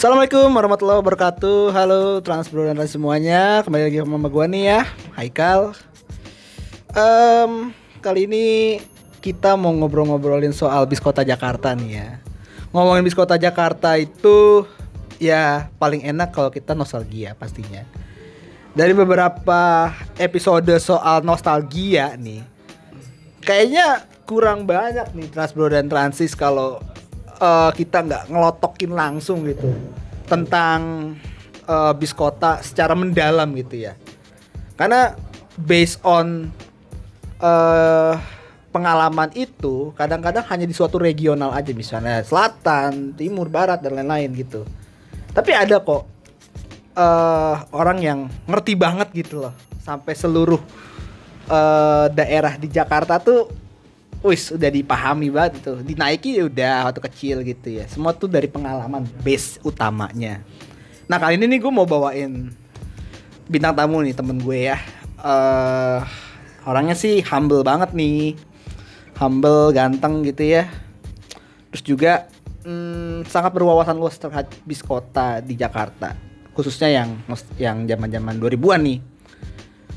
Assalamualaikum warahmatullahi wabarakatuh. Halo Transbro dan semuanya. Kembali lagi sama gua nih ya Haikal. Em, Kali ini kita mau ngobrol-ngobrolin soal bis kota Jakarta nih ya. Ngomongin bis kota Jakarta itu Ya paling enak kalau kita nostalgia pastinya. Dari beberapa episode soal nostalgia nih Kayaknya kurang banyak nih Transbro dan Transis kalau eh, kita nggak ngelotokin langsung gitu tentang eh, bis kota secara mendalam gitu ya. Karena based on eh pengalaman itu kadang-kadang hanya di suatu regional aja misalnya selatan, timur, barat dan lain-lain gitu. Tapi ada kok eh orang yang ngerti banget gitu loh sampai seluruh eh, daerah di Jakarta tuh wis udah dipahami banget tuh dinaiki ya udah waktu kecil gitu ya. Semua tuh dari pengalaman base utamanya. Nah kali ini nih gue mau bawain bintang tamu nih temen gue ya. Eh orangnya sih humble banget nih. Humble ganteng gitu ya. Terus juga hmm, sangat berwawasan luas terhadap bis kota di Jakarta. Khususnya yang yang zaman-zaman 2000-an nih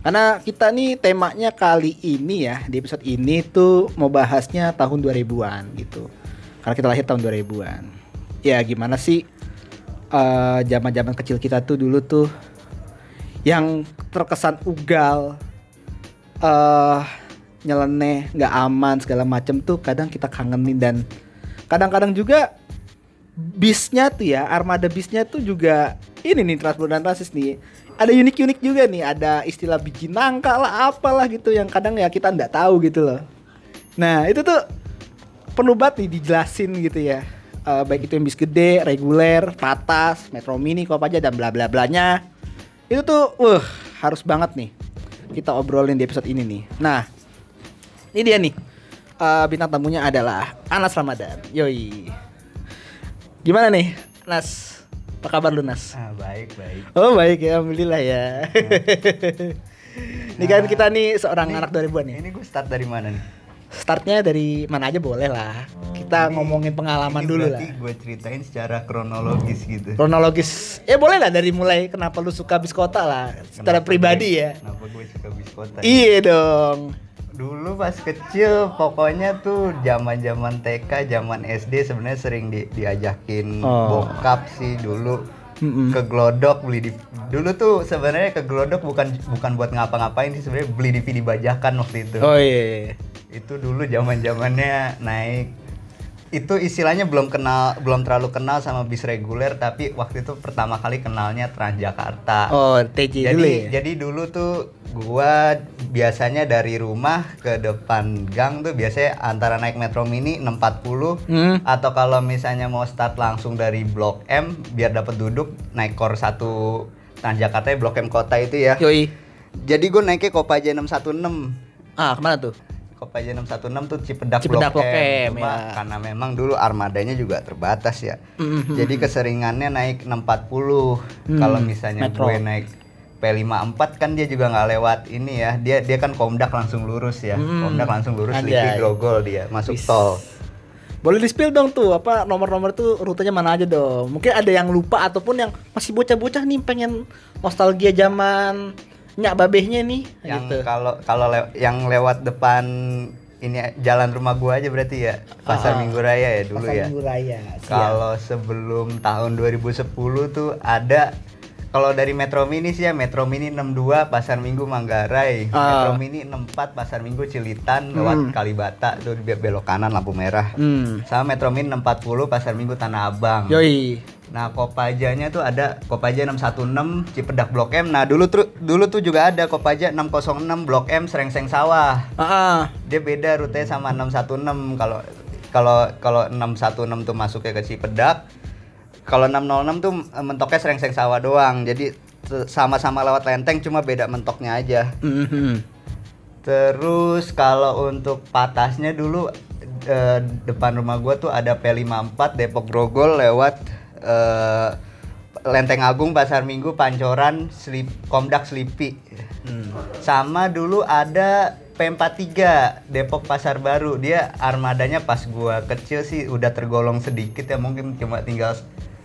karena kita nih temanya kali ini ya di episode ini tuh mau bahasnya tahun 2000-an gitu. Karena kita lahir tahun 2000-an. Ya gimana sih eh, zaman-zaman kecil kita tuh dulu tuh yang terkesan ugal eh nyeleneh, nggak aman segala macem tuh kadang kita kangenin dan kadang-kadang juga bisnya tuh ya, armada bisnya tuh juga ini nih transis nih ada unik-unik juga nih ada istilah biji nangka lah apalah gitu yang kadang ya kita nggak tahu gitu loh. Nah itu tuh perlu banget nih dijelasin gitu ya. Eh, baik itu yang bis gede reguler patas metro mini kok aja dan bla bla blanya. Itu tuh wah harus banget nih kita obrolin di episode ini nih. Nah ini dia nih. Eh, bintang tamunya adalah Anas Ramadan. Yoi. Gimana nih Nas apa kabar lu Nas Ah, baik, baik. Oh baik ya, alhamdulillah ya. Ini kan kita nih seorang Ini- anak 2000-an ya. Ini gue start dari mana nih? Startnya dari mana aja boleh lah. Kita Ini- ngomongin pengalaman ini dulu lah. gue ceritain secara kronologis gitu. Kronologis. Ya boleh lah dari mulai kenapa lu suka bis kota lah. Secara Kenapa pribadi gue- ya. Kenapa gue suka bis kota? Iya dong. Dulu pas kecil pokoknya tuh zaman-zaman TK, zaman SD sebenarnya sering di- diajakin Oh. bokap sih dulu ke Glodok beli di dulu tuh sebenarnya ke Glodok bukan bukan buat ngapa-ngapain sih sebenarnya beli DVD bajakan waktu itu. Oh iya. itu dulu zaman zamannya naik itu istilahnya belum kenal belum terlalu kenal sama bis reguler tapi waktu itu pertama kali kenalnya Transjakarta Oh TJ jadi dulu ya. jadi dulu tuh gua biasanya dari rumah ke depan gang tuh biasanya antara naik metro mini 640 Hmm. atau kalau misalnya mau start langsung dari blok M biar dapat duduk naik kor satu Transjakarta blok M kota itu ya Yoi. jadi gue naiknya Kopaja 616 Ah ke mana tuh? Kopaja 616 tuh Cipedak, Cipedak Blok, Blok M. M, Cuma ya. karena memang dulu armadanya juga terbatas ya. Mhm. Jadi keseringannya naik 640. Hmm, Kalau misalnya metro. gue naik P54 kan dia juga nggak lewat ini ya. Dia dia kan komdak langsung lurus ya. Hmm. Komdak langsung lurus. Lipi Grogol dia masuk Wis. tol. Boleh di spill dong tuh apa nomor-nomor tuh rutenya mana aja dong. Mungkin ada yang lupa ataupun yang masih bocah-bocah nih pengen nostalgia zaman nyak babehnya nih Yang gitu. kalau kalau lew- yang lewat depan ini jalan rumah gua aja berarti ya. Pasar ah. Minggu Raya ya dulu Pasar ya. Minggu Raya. Kalau sebelum tahun 2010 tuh ada kalau dari Metro Mini sih ya Metro Mini 62 Pasar Minggu Manggarai, Ah. Metro Mini 64 Pasar Minggu Cilitan lewat Hmm. Kalibata tuh belok kanan lampu merah. Hmm. Sama Metro Mini 640 Pasar Minggu Tanah Abang. Yoi. Nah, Kopajanya tuh ada Kopaja 616 Cipedak Blok M. Nah, dulu tuh dulu tuh juga ada Kopaja 606 Blok M Serengseng Sawah Ah, ah. dia beda rutenya sama 616 kalau kalau kalau 616 tuh masuknya ke Cipedak kalau 606 tuh mentoknya Serengseng Sawah doang jadi sama-sama lewat lenteng cuma beda mentoknya aja Mhm. terus kalau untuk patasnya dulu eh, depan rumah gua tuh ada P54 Depok Grogol lewat eh, Lenteng Agung Pasar Minggu Pancoran Slip Komdak Slipi Hmm. sama dulu ada P43 Depok Pasar Baru. Dia armadanya pas gua kecil sih udah tergolong sedikit ya mungkin cuma tinggal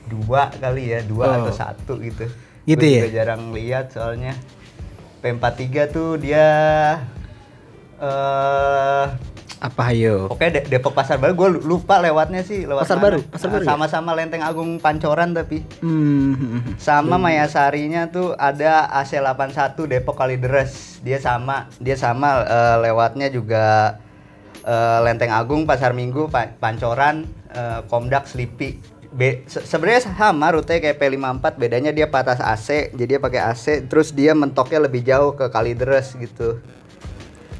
dua kali ya dua Oh. atau satu gitu Gitu Gua ya? juga jarang lihat soalnya P43 tuh dia eh Apa ayo? Oke De- Depok Pasar Baru gue lupa lewatnya sih lewat Pasar mana. Baru? Pasar Baru ya? sama-sama Lenteng Agung Pancoran tapi Hmm. sama Mayasarinya tuh ada AC81 Depok Kalideres dia sama dia sama eh, lewatnya juga eh, Lenteng Agung Pasar Minggu Pa- Pancoran eh, Komdak Slipi Be- se- sebenarnya sama rute kayak P54 bedanya dia patas AC jadi dia pakai AC terus dia mentoknya lebih jauh ke Kalideres gitu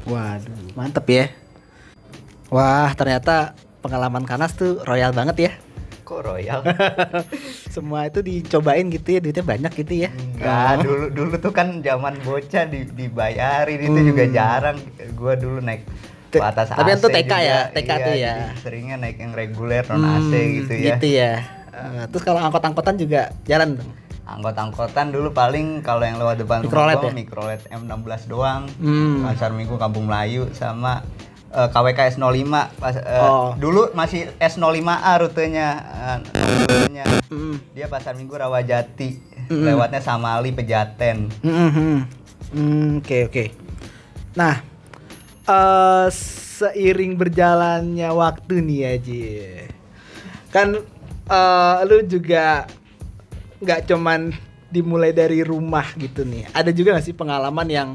Waduh, mantep ya. Wah, ternyata pengalaman Kanas tuh royal banget ya. kok royal Semua itu dicobain gitu ya, duitnya banyak gitu ya. Enggak, dulu dulu tuh kan zaman bocah di, dibayarin itu juga jarang. Gua dulu naik Te- atas tapi AC itu TK juga. ya, TK tuh ya. seringnya naik yang reguler non Hmm, AC gitu ya. Gitu ya. Eh, terus kalau angkot-angkotan juga jalan. Angkot-angkotan dulu paling kalau yang lewat depan Mikrolet rumah gua, ya? Mikrolet M16 doang. Hmm. Pasar Minggu Kampung Melayu sama eh, KWK S05 pas eh, Oh. dulu masih S05A rutenya rutenya. Hmm. Dia Pasar Minggu Rawajati. Mm-mm. Lewatnya Samali Pejaten. Hmm. Hmm, Oke oke. Nah, eh seiring berjalannya waktu nih ya Ji, kan eh lu juga nggak cuman dimulai dari rumah gitu nih. Ada juga gak sih pengalaman yang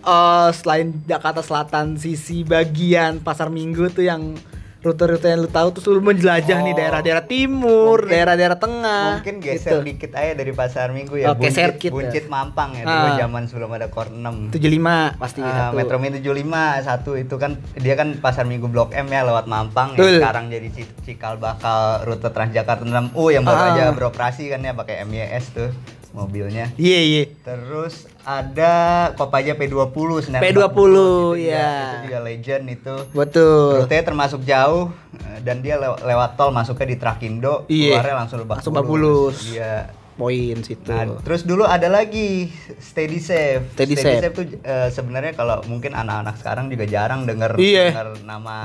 eh selain Jakarta Selatan sisi bagian Pasar Minggu tuh yang rute-rute yang lu tahu terus lu menjelajah nih Oh. daerah-daerah timur, daerah-daerah tengah. Mungkin geser gitu. dikit aja dari pasar minggu ya. Oke, buncit, serkit ya. buncit Mampang ya dulu Ah. zaman sebelum ada Kor 6. 75 pasti satu. Metro Mini 75 satu itu kan dia kan pasar Minggu Blok M ya lewat Mampang Betul. ya sekarang jadi Ci- cikal bakal rute Transjakarta 6U yang baru Ah. aja beroperasi kan ya pakai MYS tuh mobilnya. Iya iya. Terus ada Kopaja P20 Senar P20, 40, itu ya. Itu juga legend itu. Betul. Rutenya termasuk jauh dan dia lew- lewat tol masuknya di Trakindo, Iya. keluarnya langsung Lebak Langsung Lebak Bulus. Iya. Poin situ. Nah, terus dulu ada lagi Steady Safe. Steady Safe. tuh eh, sebenarnya kalau mungkin anak-anak sekarang juga jarang denger Iya. denger nama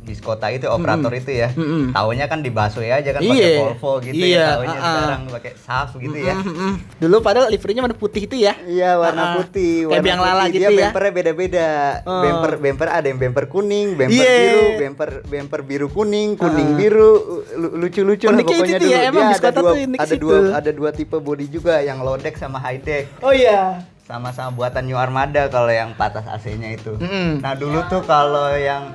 bis kota itu operator itu ya. Mm-mm. Taunya kan di busway aja kan pakai Iya. Volvo gitu Iya, ya. Taunya ah-ah. sekarang pakai SAF gitu ya. Mm, mm, mm. Dulu padahal liverynya warna putih itu ya. Iya warna Ah, putih, kayak warna biang lala gitu Dia ya. bempernya beda-beda. Oh. Bemper bemper ada yang bemper kuning, bemper Iya. biru, bemper bemper biru kuning, kuning Ah. biru, lu- lucu-lucu lah pokoknya itu dulu. ya, emang bis ada dua ada dua ada dua tipe body juga, yang low deck sama high deck. Oh iya. Sama-sama buatan New Armada kalau yang patas AC-nya itu. Mm-mm. Nah, dulu tuh kalau yang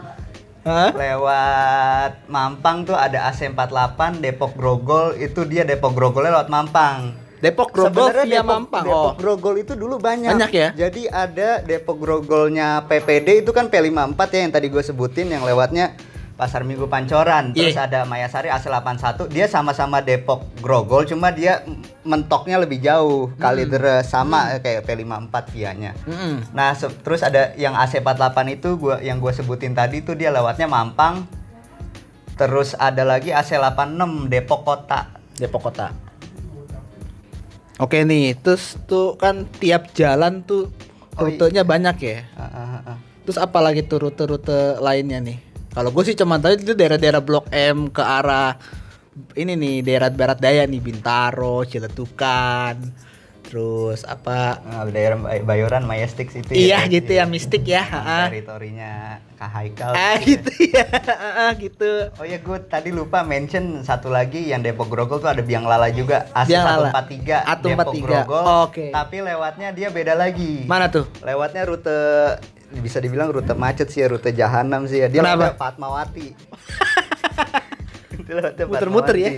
Hah? lewat Mampang tuh ada AC48 Depok Grogol itu dia Depok Grogolnya lewat Mampang. Depok Grogol Sebenarnya via Depok, Mampang. Depok oh. Grogol itu dulu banyak. Banyak ya? Jadi ada Depok Grogolnya PPD itu kan P54 ya yang tadi gue sebutin yang lewatnya Pasar Minggu Pancoran. Terus Iya. ada Mayasari AC81. Dia sama-sama Depok Grogol cuma dia mentoknya lebih jauh. Kalideres sama eh, kayak P54 vianya. Mm-mm. Nah, terus ada yang AC48 itu gua yang gua sebutin tadi tuh dia lewatnya Mampang. Terus ada lagi AC86 Depok Kota. Depok Kota. Oke nih, terus tuh kan tiap jalan tuh Oh, rutenya banyak ya. Ah, ah, ah. Terus apa lagi tuh rute-rute lainnya nih? Kalau gue sih cuma tahu itu daerah-daerah Blok M ke arah ini nih daerah barat daya nih Bintaro, Ciletukan, terus apa? Nah, daerah Bay- Bayoran Majestic City. Iya gitu ya, mistik ya. Teritorinya Kak Haikal. Ah gitu ya, ha-ha, gitu. Oh ya gue tadi lupa mention satu lagi yang Depok Grogol tuh ada Biang Lala juga Lala. 143 Atu Depok 43. Grogol. Oke. Tapi lewatnya dia beda lagi. Mana tuh? Lewatnya rute bisa dibilang rute macet sih ya, rute jahanam sih ya. Dia Kenapa? lewatnya Fatmawati. Muter-muter ya?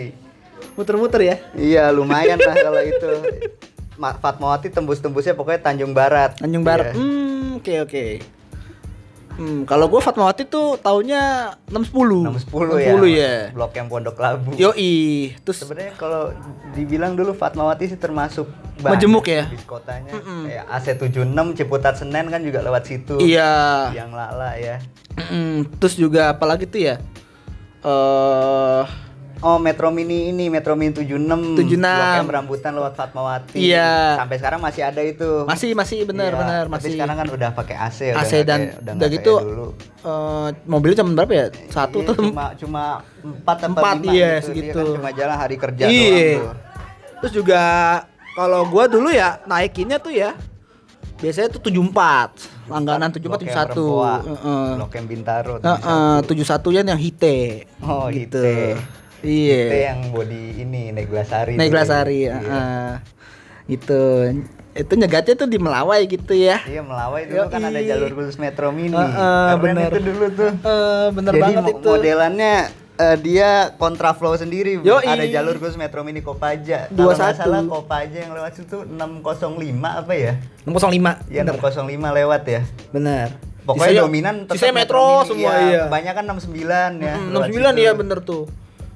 Muter-muter ya. Iya, lumayan lah kalau itu. Ma- Fatmawati tembus-tembusnya pokoknya Tanjung Barat. Tanjung Barat. Iya. Hmm, oke oke. Hmm, kalau gue Fatmawati tuh tahunnya 610. 610 ya. 610 ya. Blok yang Pondok Labu. Yoi, terus Sebenarnya kalau dibilang dulu Fatmawati sih termasuk Majemuk ya? Bis kotanya. Mm-mm. Kayak AC76 Ciputat Senen kan juga lewat situ. iya. Yang lala ya. Mm, terus juga apalagi tuh ya? Eh Oh Metro Mini ini Metro Mini 76 76. Blok M rambutan lewat Fatmawati Iya. Sampai sekarang masih ada itu Masih masih benar Iya, benar Tapi masih. sekarang kan udah pakai AC udah AC nggak dan kayak- udah udah gitu dulu. eh, mobilnya cuma berapa ya? Satu Iya, tuh. cuma cuma empat atau Empat, lima iya, gitu. Dia segitu. kan cuma jalan hari kerja Iya. doang tuh. Terus juga kalau gua dulu ya naikinnya tuh ya biasanya tuh 74 langganan 74 Blok M 71 Rempoa, Heeh. Blok M Bintaro Heeh, 71 nya yang hite. Oh, gitu. Hite. Iya. Itu yang body ini Naik Glasari Naik. Glasari, Iya. heeh. Gitu. Itu nyegatnya tuh di Melawai gitu ya. Iya Melawai dulu kan ada Yoi. jalur khusus Metro Mini. Heeh, Keren bener. itu dulu tuh. Eh, bener Jadi banget itu. modelannya eh, dia kontraflow sendiri. Yoi. Ada jalur khusus Metro Mini Kopaja. 21. Kalau nggak salah Kopaja yang lewat situ 605 apa ya? 605. Iya 605 lewat ya. Bener. Pokoknya Sisanya- dominan tetap sisanya metro Mini, semua iya. iya. Kebanyakan 69 ya. Mm, lewat 69 situ. iya bener tuh.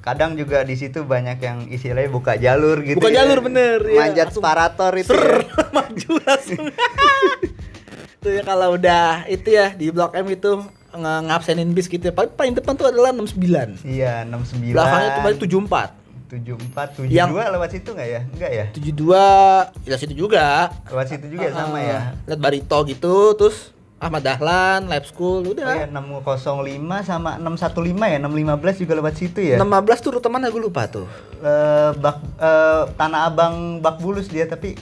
Kadang juga di situ banyak yang istilahnya buka jalur gitu. Buka ya. jalur, bener, iya. Manjat Langsung separator itu. Ser, ya. maju langsung. itu ya kalau udah itu ya di Blok M itu nge- ngabsenin bis gitu ya. Paling, paling depan tuh adalah 69. Iya, 69. Belakangnya tuh paling 74. 74, 72 Yang- lewat situ nggak ya? Enggak ya? 72 ya situ juga. Lewat situ juga sama Ah, ya. Lihat Barito gitu terus Ahmad Dahlan, Lab School Oh udah. ya 605 sama 615 ya, 615 juga lewat situ ya. 16 tuh rute mana gue lupa tuh. Eh, bak eh, Tanah Abang Bak Bulus dia tapi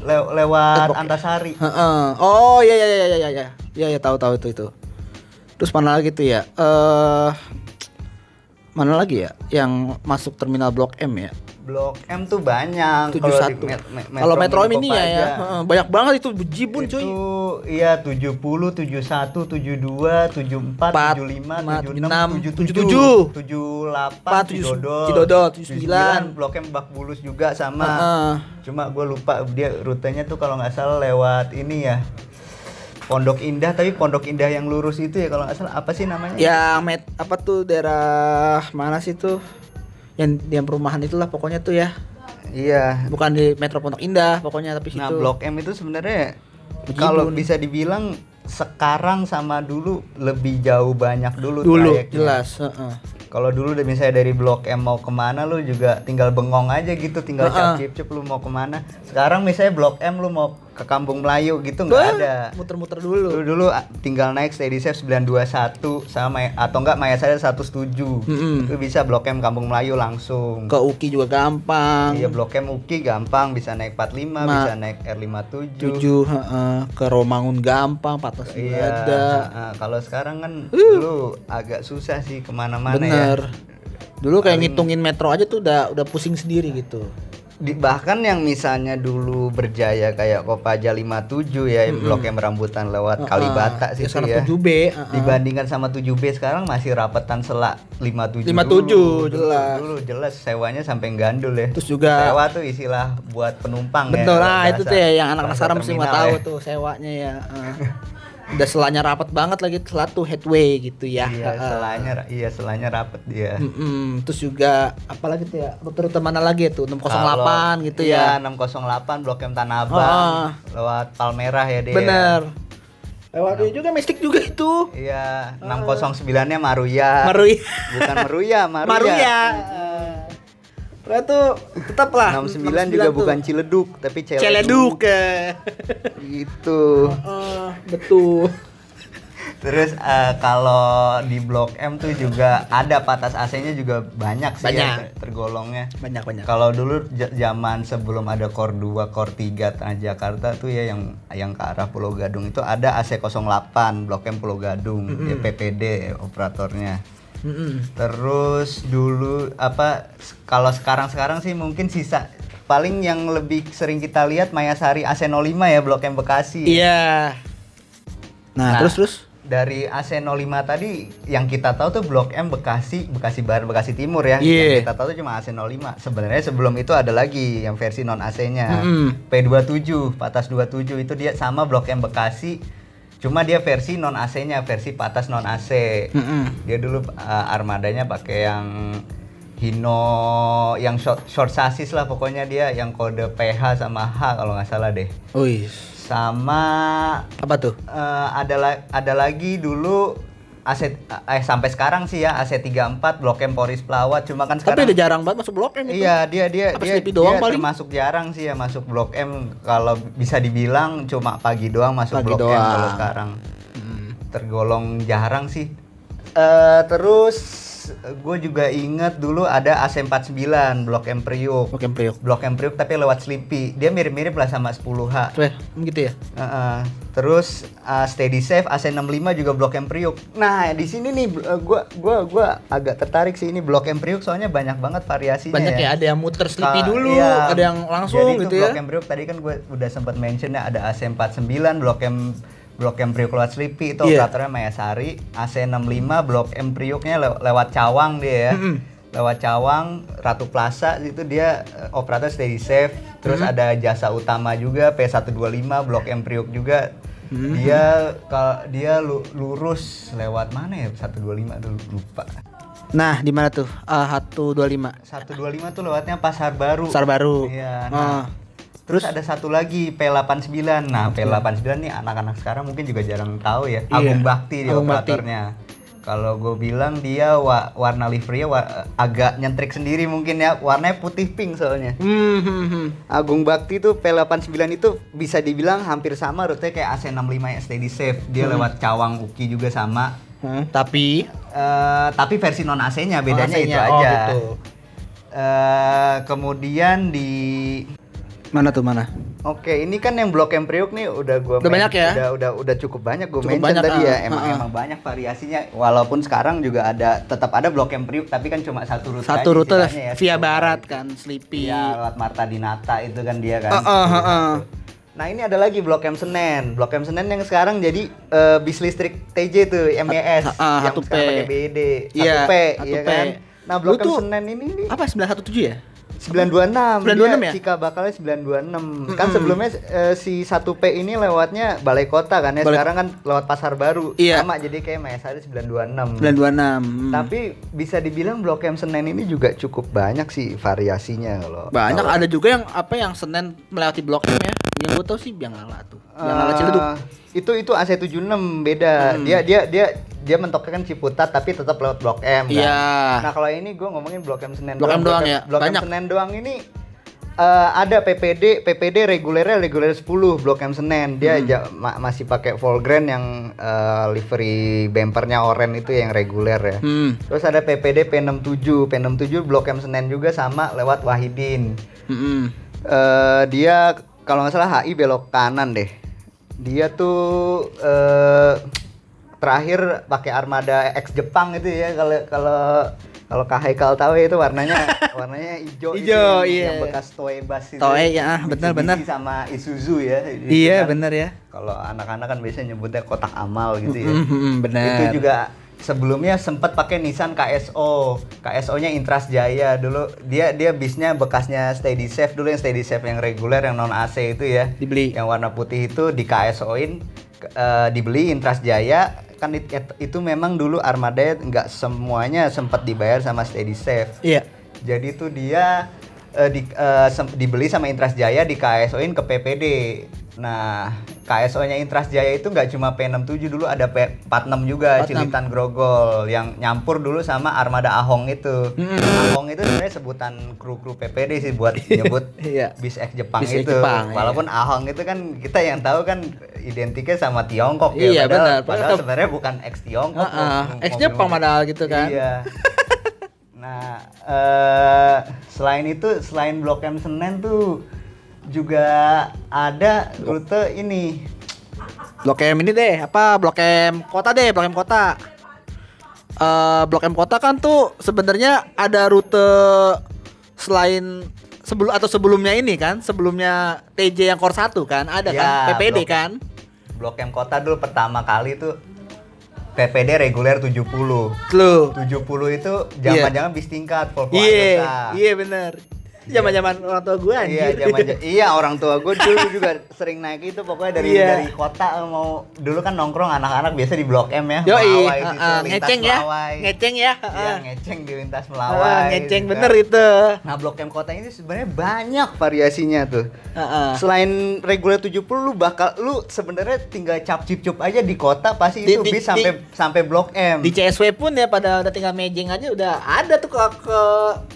le- lewat Depok ya? Antasari. Heeh. Oh iya iya iya iya iya iya. Iya iya tahu tahu itu itu. Terus mana lagi tuh ya? Eh mana lagi ya yang masuk terminal Blok M ya? Blok M tuh banyak. 71. di met- me- Kalau Metro Mini Mini ya ya, banyak banget itu jibun itu cuy. iya 70, 71, 72, 74, Empat, 75, lima, 76, 77, 77, Empat, 78, tujuh- Cidodol, Cidodol, 79. Blok M Bak Bulus juga sama. Heeh. Cuma gue lupa dia rutenya tuh kalau nggak salah lewat ini ya. Pondok Indah tapi Pondok Indah yang lurus itu ya kalau nggak salah apa sih namanya? Ya met apa tuh daerah mana sih tuh? Yang yang perumahan itulah pokoknya tuh ya. Iya. Bukan di Metro Pondok Indah pokoknya tapi situ. Nah, Blok M itu sebenarnya kalau bisa dibilang sekarang sama dulu lebih jauh banyak dulu dulu trayeknya. jelas, heeh. Kalau dulu misalnya dari Blok M mau ke mana lu juga tinggal bengong aja gitu, tinggal Heeh. cap cip lu mau ke mana. Sekarang misalnya Blok M lu mau ke Kampung Melayu gitu nggak ada. Muter-muter Lu dulu. dulu ah, tinggal naik Steady Safe 921 sama atau enggak Maya saya 107. Mm-mm. Itu bisa Blok M Kampung Melayu langsung. Ke Uki juga gampang. Iya Blok M UKI gampang bisa naik 45, Ma- bisa naik R57. 7 heeh. ke Romangun gampang, Patas Iya. ada. nah, kalau sekarang kan dulu agak susah sih ke mana-mana ya. Dulu kayak ngitungin metro aja tuh udah udah pusing sendiri gitu. Di, bahkan yang misalnya dulu berjaya kayak Kopaja 57 ya, Blok M rambutan lewat Kalibata Ya, situ sekarang ya. 7B, heeh. Dibandingkan sama 7B sekarang masih rapetan selak 57 57, dulu. jelas. Dulu, dulu jelas sewanya sampai gandul ya. Terus juga- sewa tuh istilah buat penumpang ya. Betul kalau lah itu tuh ya yang anak-anak bahasa sekarang mesti tahu ya. tuh sewanya ya. heeh. Udah selanya rapet banget lagi selat tuh headway gitu ya. Iya, selanya iya selanya rapet dia. Mm-mm. Terus juga apalagi tuh ya rute-rute mana lagi tuh 608 Kalau- gitu iya, ya. 608 Blok M Tanah Abang Ah. lewat Palmerah ya dia. Bener. Lewat ini juga mistik juga itu. Iya, 609-nya Maruya. Maruya. Bukan Meruya, Maruya. Maruya. Terus tuh tetap lah 69 juga tuh. bukan Ciledug, tapi Celedug. Celeduk ya. Gitu. Betul. Terus eh, kalau di Blok M tuh juga ada patas AC-nya juga banyak sih ya, Banyak. tergolongnya. Banyak banyak. Kalau dulu zaman sebelum ada Kor 2, Kor 3 Transjakarta tuh ya yang yang ke arah Pulau Gadung itu ada AC08 Blok M Pulau Gadung, ya PPD operatornya. Mm-mm. Terus dulu apa kalau sekarang-sekarang sih mungkin sisa paling yang lebih sering kita lihat Mayasari AC05 ya Blok M Bekasi. Iya. Nah, Nah, terus terus Dari AC05 tadi yang kita tahu tuh Blok M Bekasi, Bekasi Barat, Bekasi Timur ya. Iya. Yang kita tahu tuh cuma AC05. Sebenarnya sebelum itu ada lagi yang versi non AC-nya. Mm-mm. P27, Patas 27 itu dia sama Blok M Bekasi. Cuma dia versi non AC-nya, versi Patas non AC. Mm-mm. Dia dulu uh, armadanya pakai yang Hino yang short, short sasis lah pokoknya dia yang kode PH sama H kalau nggak salah deh. Wih. Sama Apa tuh? eh, ada la- ada lagi dulu AC eh sampai sekarang sih ya AC 34 Blok M Poris Pelawat cuma kan Tapi sekarang udah jarang banget masuk blok M itu. Iya dia dia Apa dia, Sleepy doang dia paling? termasuk jarang sih ya masuk Blok M kalau bisa dibilang cuma pagi doang masuk Pagi Blok M doang. kalau sekarang Hmm. tergolong jarang sih. Eh terus gue juga inget dulu ada AC 49 Blok M Priuk. Blok M Priok. Blok M Priuk tapi lewat Sleepy. Dia mirip-mirip lah sama 10H. Weh, gitu ya. Heeh. terus uh, Steady Safe AC65 juga Blok M Priuk. Nah, di sini nih uh, gua gua gua agak tertarik sih ini Blok M Priuk soalnya banyak banget variasinya Banyak ya, ada yang muter sleepy Ka- dulu, iya. ada yang langsung Jadi gitu itu ya. Blok M Priuk tadi kan gue udah sempat mention ya ada AC49 Blok M Blok M Priuk lewat Sleepy itu Iya. operatornya Mayasari, AC65 Blok M Priuknya lew- lewat Cawang dia ya. Mm-mm. Lewat Cawang, Ratu Plaza itu dia eh, operator Steady Safe. Terus Mm-hmm. ada jasa utama juga P125 Blok M Priuk juga. Dia kalau dia lu- lurus lewat mana ya 125 dulu lupa. Nah, di mana tuh? Ah, 125. 125 tuh lewatnya Pasar Baru. Pasar Baru. Iya. Ah. Nah, Terus ada satu lagi P89. Nah, P89 nih anak-anak sekarang mungkin juga jarang tahu ya. Iya, Agung Bakti dia Agung Bakti. operatornya. Kalau gue bilang dia wa- warna liverynya wa- agak nyentrik sendiri mungkin ya. Warnanya putih pink soalnya. Hmm, hmm. Agung Bakti tuh P89 itu bisa dibilang hampir sama rute kayak AC65 yang Steady Safe. Dia lewat Cawang Uki juga sama. Hmm, Tapi Eh, tapi versi non AC-nya bedanya itu AC-nya, oh, aja. gitu. Eh, kemudian di mana tuh mana? Oke, ini kan yang Blok M Priuk nih udah gua Udah banyak ya? Udah udah udah cukup banyak gue Cukup mention banyak, tadi ah, ya. Emang ah, ah. emang banyak variasinya. Walaupun sekarang juga ada tetap ada Blok M Priuk tapi kan cuma satu rute. Satu aja rute ya, via barat kan, Sleepy. Iya, lewat Marta Dinata itu kan dia kan. Ah, ah, ah, ah. Nah, ini ada lagi Blok M Senen. Blok M Senen yang sekarang jadi eh, bis listrik TJ tuh, MES Ah, ah, yang 1P. sekarang pakai BD. Iya, 1P, 1P. iya kan? Nah, Lu Blok M tuh- Senen ini nih Apa 917 ya? 926 926 dia ya? Cika bakalnya 926 kan sebelumnya eh, si 1P ini lewatnya balai kota kan ya Balai- sekarang kan lewat pasar baru Iya. sama jadi kayak Mayasari 926 926. Hmm. tapi bisa dibilang Blok M Senen ini juga cukup banyak sih variasinya kalau banyak kalau- ada juga yang apa yang Senen melewati blok M ya. Yang gue tau sih Biang Lala tuh. Biang Lala Eh, Ciledug. itu itu AC76 beda Hmm. dia dia dia dia mentoknya kan Ciputat tapi tetap lewat Blok M kan Iya. Nah kalau ini gue ngomongin Blok M Senen Blok M doang ya? Blok Banyak. M Senen doang ini eh, ada PPD PPD regulernya reguler 10 Blok M Senen dia Hmm. ja- ma- masih pakai Volgren yang eh, livery bumpernya oren itu yang reguler ya. Hmm. Terus ada PPD P67 P67 Blok M Senen juga sama lewat Wahidin. Hmm. Eh, dia kalau nggak salah HI belok kanan deh. Dia tuh eh terakhir pakai armada X Jepang itu ya kalau kalau kalau Kak Haikal tahu ya itu warnanya warnanya hijau itu Hijau, yang, iya. yang bekas Toei Bus itu. Toei, ya, ah, benar, benar. sama Isuzu ya. Iya kan bener ya. Kalau anak-anak kan biasanya nyebutnya kotak amal gitu ya. Bener. Itu juga sebelumnya sempat pakai Nissan KSO. KSO-nya Intras Jaya dulu. Dia dia bisnya bekasnya Steady Safe dulu yang Steady Safe yang reguler yang non AC itu ya. Dibeli. Yang warna putih itu di KSO-in eh, dibeli Intras Jaya kan it- it- itu memang dulu armada nggak semuanya sempat dibayar sama Steady Safe. Iya. Jadi tuh dia eh, di, sem- dibeli sama Intras Jaya di KSO-in ke PPD. Nah, KSO-nya Intras Jaya itu nggak cuma P67 dulu ada P46 juga 46. Cilitan Grogol yang nyampur dulu sama armada Ahong itu. Mm. Ahong itu sebenarnya sebutan kru-kru PPD sih buat nyebut Iya. bis X Jepang Bis itu. Jepang, iya. Walaupun Ahong itu kan kita yang tahu kan identiknya sama Tiongkok ya. Iya, Padahal, benar. padahal Padahal- sebenarnya bukan X Tiongkok. Ah, ah. mobil- X Jepang padahal gitu kan. Iya. Nah, eh, selain itu, selain Blok M Senen tuh juga ada rute ini. Blok M ini deh, apa Blok M kota deh, Blok M kota. Eh Blok M kota kan tuh sebenarnya ada rute selain sebelum atau sebelumnya ini kan, sebelumnya TJ yang Core 1 kan, ada Ya, kan, PPD Blok- kan. Blok M Kota dulu pertama kali tuh PPD reguler 70. Lu. 70 itu zaman-zaman bis tingkat Volvo Iya, Ayosa. iya bener. Zaman-zaman orang tua gue anjir. Iya, zaman iya orang tua gue dulu juga sering naik itu pokoknya dari Iya. dari kota mau dulu kan nongkrong anak-anak biasa di Blok M ya. Melawai situ, ah, lintas ngeceng ya. Ngeceng ya. Iya, ngeceng di lintas Melawai. ngeceng gitu bener itu. Nah, Blok M kota ini sebenarnya banyak variasinya tuh. Ah, ah. Selain reguler 70 lu bakal lu sebenarnya tinggal cap cip cup aja di kota pasti Di- itu di- bis sampai sampai Blok M. Di CSW pun ya pada udah tinggal mejeng aja udah ada tuh ke ke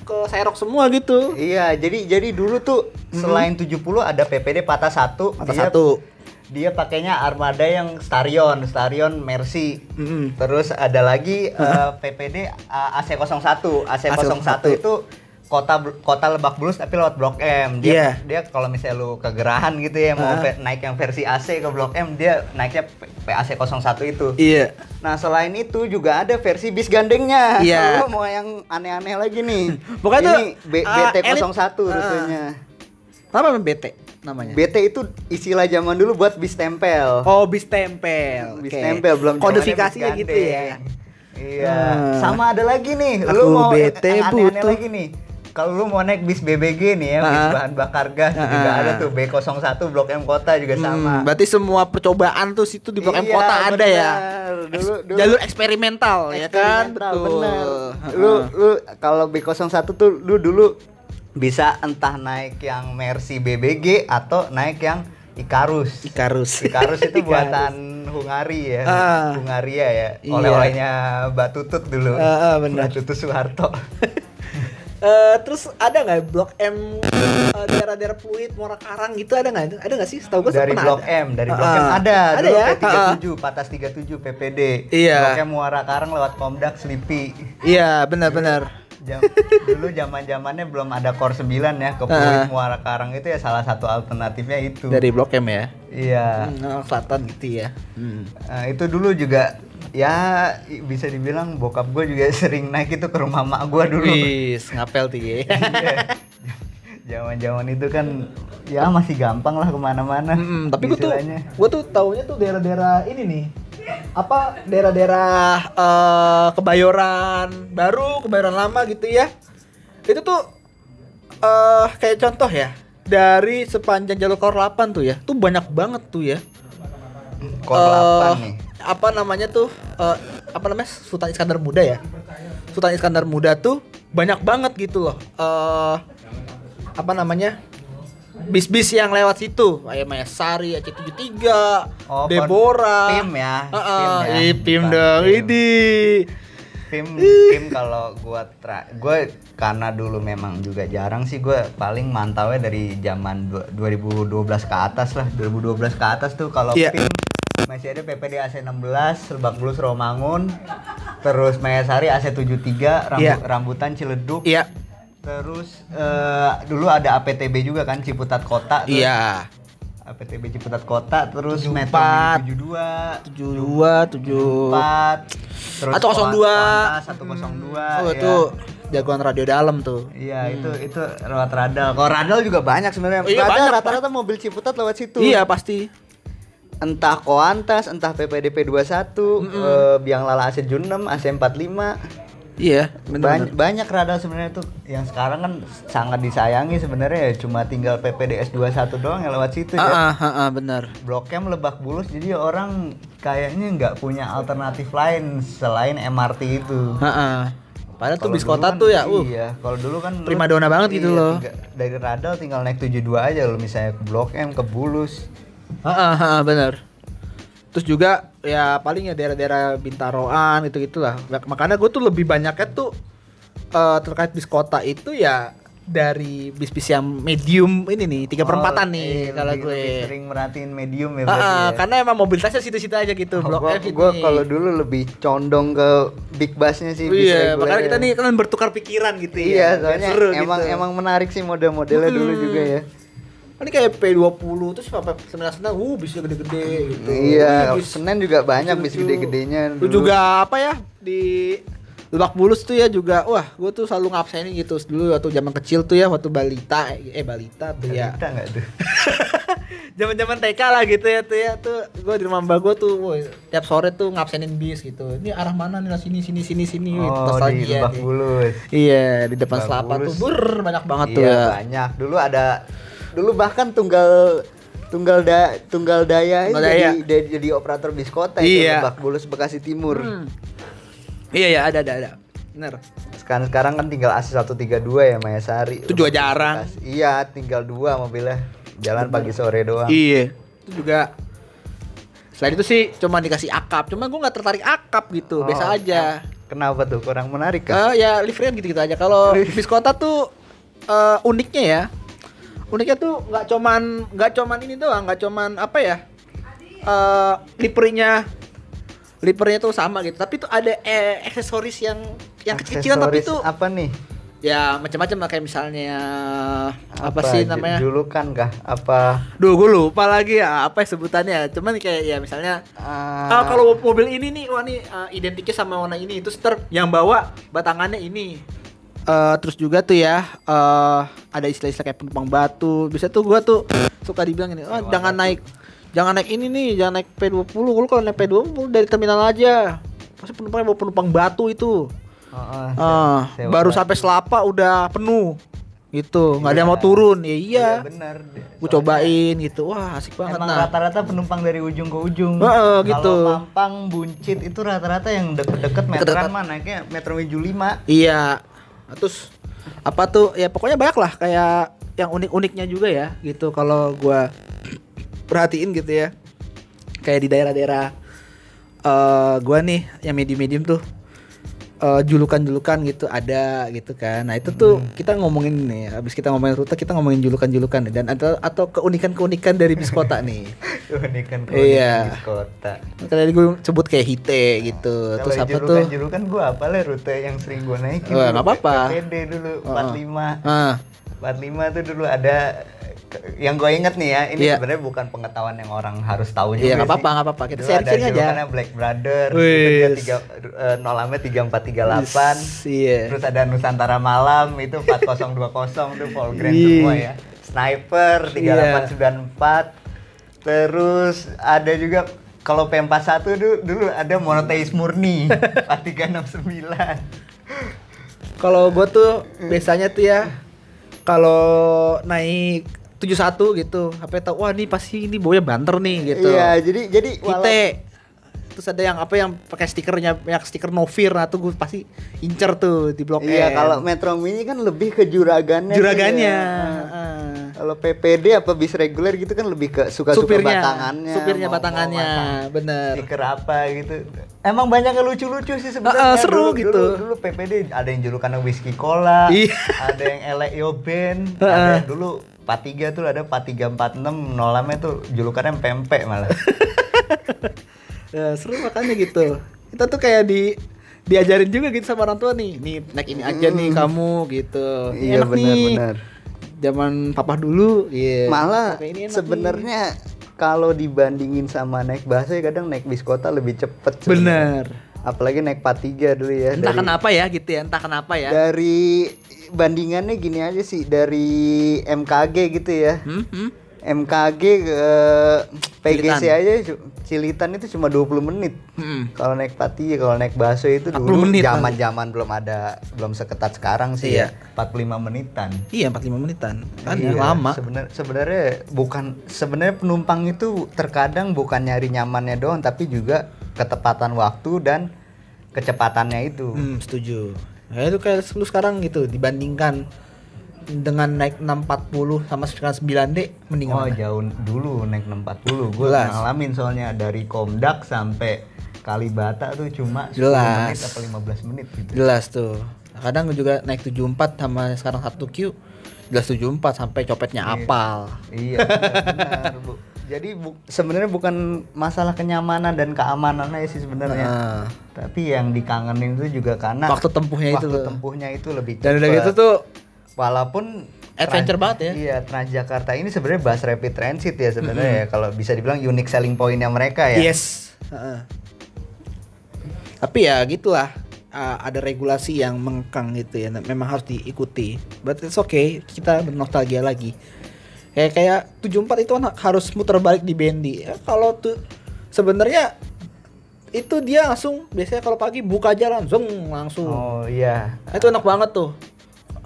ke Serok semua gitu. Iya, jadi jadi dulu tuh selain 70 ada PPD patah satu. Patah dia- satu. Dia pakainya armada yang Starion, Starion Mercy. Mm-mm. Terus ada lagi eh, PPD uh, AC01. AC01 AC01 itu kota kota Lebak Bulus tapi lewat Blok M. Dia Iya. dia kalau misalnya lu kegerahan gitu ya mau ve- naik yang versi AC ke Blok M, dia naiknya PAC01 itu. Iya. Nah, selain itu juga ada versi bis gandengnya. Iya. Kalau mau yang aneh-aneh lagi nih. Ini tuh, B- ah, BT01 elit- rutenya. Apa namanya BT namanya? BT itu istilah zaman dulu buat bis tempel. Oh, bis tempel. bis tempel belum Kodifikasinya gitu ya. Iya. Hmm. Sama ada lagi nih. Aku Lu mau BT aneh-aneh lagi nih. Kalau lu mau naik bis BBG nih ya, bis Ah. bahan bakar gas Ah. juga ada tuh B01 Blok M Kota juga sama. Hmm, berarti semua percobaan tuh situ di Blok M Iya, Kota ada ya. Dulu, dulu Jalur eksperimental, ya kan? Eksperimental, Betul. bener. Lu lu kalau B01 tuh lu dulu bisa entah naik yang Mercy BBG atau naik yang Ikarus. Ikarus. Ikarus itu Ikarus. buatan Hungari ya, Ah. Hungaria ya. Iya. Oleh-olehnya Mbak Tutut dulu. Ah, ah, benar. Mbak Tutut Soeharto. Eh, terus ada nggak Blok M eh, daerah-daerah Pluit, Muara Karang gitu ada nggak? Ada nggak sih? Setahu gue dari Blok M, dari Blok M Ah, ada. ada dulu ya? P37, Patas 37 PPD. Iya. Blok M Muara Karang lewat Komdak Slipi. Iya, benar-benar. Jam, dulu zaman zamannya belum ada Core 9 ya ke Ah. Muara Karang itu ya salah satu alternatifnya itu. Dari Blok M ya. Iya. Hmm, selatan gitu ya. Hmm. Nah, itu dulu juga ya bisa dibilang bokap gue juga sering naik itu ke rumah mak gue dulu. Wis, ngapel tuh ya. Iya. Zaman-zaman itu kan ya masih gampang lah ke mana-mana. Hmm, tapi gue tuh, gue tuh taunya tuh daerah-daerah ini nih. Apa daerah-daerah eh, Kebayoran baru, Kebayoran lama gitu ya. Itu tuh eh kayak contoh ya dari sepanjang jalur Kor 8 tuh ya, tuh banyak banget tuh ya. Eh, 8 nih. Apa namanya tuh? eh, apa namanya? Sultan Iskandar Muda ya. Sultan Iskandar Muda tuh banyak banget gitu loh. Eh apa namanya? Bis-bis yang lewat situ, kayak Maya Sari, AC73, Oh, Deborah. PIM ya. Heeh, PIM ya. ih, PIM Bukan dong. PIM. Ini. Tim tim kalau gua tra gua karena dulu memang juga jarang sih gua paling mantaunya dari zaman du- 2012 ke atas lah 2012 ke atas tuh kalau Iya. PIM masih ada PPD AC 16 Lebak Bulus Romangun terus Mayasari AC 73 rambu- Iya. rambutan Ciledug Iya. Terus eh, dulu ada APTB juga kan Ciputat Kota tuh. Iya. APTB Ciputat Kota terus 74. Metro Mini 72 72, 7 4 terus Atau 02. Koantas 102 Oh, ya. itu jagoan radio dalam tuh. Iya itu itu lewat radal. Kalau radal juga banyak sebenarnya. Iya, Radal banyak, rata-rata mobil Ciputat lewat situ. Iya, pasti. Entah Koantas, entah PPDP 21, eh, Biang Lala AC 6, AC 45. Iya, benar. Banyak, banyak radal sebenarnya tuh yang sekarang kan sangat disayangi sebenarnya ya cuma tinggal PPDS 21 doang yang lewat situ ya. Ah, ah, ah, benar. Blok M Lebak Bulus jadi orang kayaknya nggak punya alternatif lain selain MRT itu. Heeh. Padahal tuh Kalau bis kota kan- tuh ya, uh. Iya, kalau dulu kan lu- Primadona banget gitu iya, loh. tinggal- dari Radal tinggal naik 72 aja lo misalnya ke Blok M ke Bulus. Heeh, heeh, benar. Terus juga ya paling ya daerah-daerah Bintaroan gitu gitulah. Makanya gue tuh lebih banyaknya tuh eh, terkait bis kota itu ya dari bis-bis yang medium ini nih tiga perempatan Oh, nih iya, kalau gue. sering merhatiin medium ya berarti ah, ya. karena emang mobilitasnya situ-situ aja gitu blok gua, F ini. gua kalau dulu lebih condong ke big busnya sih bis Iya, makanya kita ya. nih kan bertukar pikiran gitu ya. Iya, biar soalnya seru emang gitu. emang menarik sih model-modelnya dulu Hmm. juga ya. Ini kayak P20 terus apa sembilan, uh bisa gede-gede gitu. Iya, bis Senen juga banyak bis gede-gedenya. Lu juga apa ya di Lebak Bulus tuh ya juga wah gue tuh selalu ngabsenin gitu dulu waktu zaman kecil tuh ya waktu balita eh balita tuh ya Kita nggak tuh? zaman zaman TK lah gitu ya tuh ya tuh gue di rumah mbak gue tuh woy, tiap sore tuh ngabsenin bis gitu ini arah mana nih lah sini sini sini sini gitu Oh, nostalgia di Lebak. Bulus. iya di depan Lebak selapa tuh ber banyak banget tuh Iya, ya banyak. Dulu ada dulu bahkan tunggal tunggal da, tunggal daya, Tunggal jadi, daya. jadi jadi operator bis kota itu Iya. Lebak Bulus Bekasi Timur. Hmm. iya ya ada ada ada bener Sekarang sekarang kan tinggal AC 132 ya Mayasari. Itu juga jarang. Bekasi. Iya, tinggal dua mobilnya. Jalan pagi sore doang. iya itu juga selain itu sih cuma dikasih akap cuma gue nggak tertarik akap gitu Oh, biasa aja Kenapa tuh? Kurang menarik kan? Eh, ya livery gitu gitu aja kalau bis kota tuh eh, uniknya ya uniknya tuh nggak cuman nggak cuman ini doang nggak cuman apa ya liverynya liverynya tuh sama gitu tapi tuh ada eh, aksesoris yang yang kecil-kecilan tapi tuh apa nih? ya macam-macam lah kayak misalnya apa, sih Ju- namanya Julukan kah? Apa? Duh, gue lupa lagi ya apa ya sebutannya. Cuman kayak ya misalnya ah, kalau mobil ini nih, wah nih ah, identiknya sama warna ini. Terus ter yang bawa batangannya ini. Eh, terus juga tuh ya eh ada istilah-istilah kayak penumpang batu. Bisa tuh gua tuh suka dibilang ini, oh, jangan naik jangan naik ini nih, jangan naik P20. Lu kalau naik P20 dari terminal aja. Pasti penumpangnya bawa penumpang batu itu. Heeh, Ah, sewa- baru sampai selapa udah penuh. Gitu, nggak ada yang mau Iya. turun. Ya iya. benar. Gue cobain gitu. Wah, asik banget Emang nah. rata-rata penumpang dari ujung ke ujung. Heeh, gitu. Kalau Mampang, Buncit itu rata-rata yang deket-deket meteran mah naiknya Metro Miju 5. Iya. Terus apa tuh ya pokoknya banyak lah kayak yang unik-uniknya juga ya gitu kalau gua perhatiin gitu ya. Kayak di daerah-daerah eh gua nih yang medium-medium tuh eh, julukan-julukan gitu ada gitu kan. Nah, itu tuh kita ngomongin nih habis kita ngomongin rute kita ngomongin julukan-julukan dan atau atau keunikan-keunikan dari bis kota nih. Ini kan Iya. di kota. Tadi gue sebut kayak hite gitu. Terus apa tuh? julukan gua apa lah rute yang sering gua naikin. Nggak apa-apa. Dulu Oh, oh. 45. Ah, 45 tuh dulu ada yang gue inget nih ya, ini Iya. sebenarnya bukan pengetahuan yang orang harus tahu juga Iya, nggak sih. apa-apa, nggak apa-apa. Kita Dulu ada sharing-sharing aja. julukannya Black Brother, itu dia tiga, eh, nolamnya 3438. Iya. Terus ada Nusantara Malam itu 4020 tuh full grand Iya. semua ya. Sniper 3894. Terus ada juga kalau P41 dulu, dulu ada monoteis murni 4369. Kalau gue tuh biasanya tuh ya kalau naik 71 gitu, apa tahu wah ini pasti ini baunya banter nih gitu. Iya, jadi jadi Kita terus ada yang apa yang pakai stikernya yang stiker Novir nah tuh gue pasti incer tuh di blok Iya, kalau Metro Mini kan lebih ke juragannya. juragannya. ya. Heeh. Kalau PPD apa bis reguler gitu kan lebih ke suka-suka supirnya batangannya. supirnya mau- mau batangannya masang bener Stiker apa gitu. Emang banyak yang lucu-lucu sih sebenarnya. ah, seru Dulu- gitu. Dulu, dulu PPD ada yang julukannya whisky cola, Iya. ada yang elek yo band, Ah, ah. ada dulu 43 tuh ada 4346 nolamnya tuh julukannya pempek malah. ya, seru makanya gitu kita tuh kayak di diajarin juga gitu sama orang tua nih nih naik ini aja nih kamu gitu Iya, enak nih benar-benar. zaman papa dulu iya Malah sebenarnya kalau dibandingin sama naik bahasa ya kadang naik bis kota lebih cepet. sebenarnya. bener Apalagi naik 43 dulu ya. entah dari- kenapa ya gitu ya entah kenapa ya dari bandingannya gini aja sih dari MKG gitu ya Hmm, hmm. MKG ke PGC Cilitan. aja Cilitan itu cuma 20 menit Hmm. kalau naik pati kalau naik baso itu 40 dulu menit, zaman zaman belum ada belum seketat sekarang sih Iya. ya 45 menitan iya 45 menitan kan Iya, lama sebenar- sebenarnya bukan sebenarnya penumpang itu terkadang bukan nyari nyamannya doang tapi juga ketepatan waktu dan kecepatannya itu hmm, setuju ya itu kayak lu sekarang gitu dibandingkan dengan naik 640 sama sekarang 9D mending Oh mana? jauh dulu naik 640 Gue ngalamin soalnya dari Komdak sampai Kalibata tuh cuma 10 Jelas. menit atau 15 menit gitu Jelas tuh. Kadang juga naik 74 sama sekarang 1Q jelas 74 sampai copetnya apal. Iya benar bu Jadi bu- sebenarnya bukan masalah kenyamanan dan keamanannya sih sebenarnya Nah, Tapi yang dikangenin itu juga karena waktu tempuhnya itu waktu tempuhnya itu lebih Dan udah gitu tuh Walaupun Adventure Trans- banget ya. Iya, Transjakarta ini sebenarnya bus rapid transit ya sebenarnya Mm-hmm. ya kalau bisa dibilang unique selling pointnya mereka ya. yes. Heeh. Tapi ya gitulah. uh, ada regulasi yang mengekang gitu ya. Memang harus diikuti. But it's okay, kita bernostalgia lagi. Kayak kayak 74 itu kan harus muter balik di Bendy. Ya, kalau tuh sebenarnya itu dia langsung biasanya kalau pagi buka jalan zong langsung. Oh iya. Itu enak banget tuh.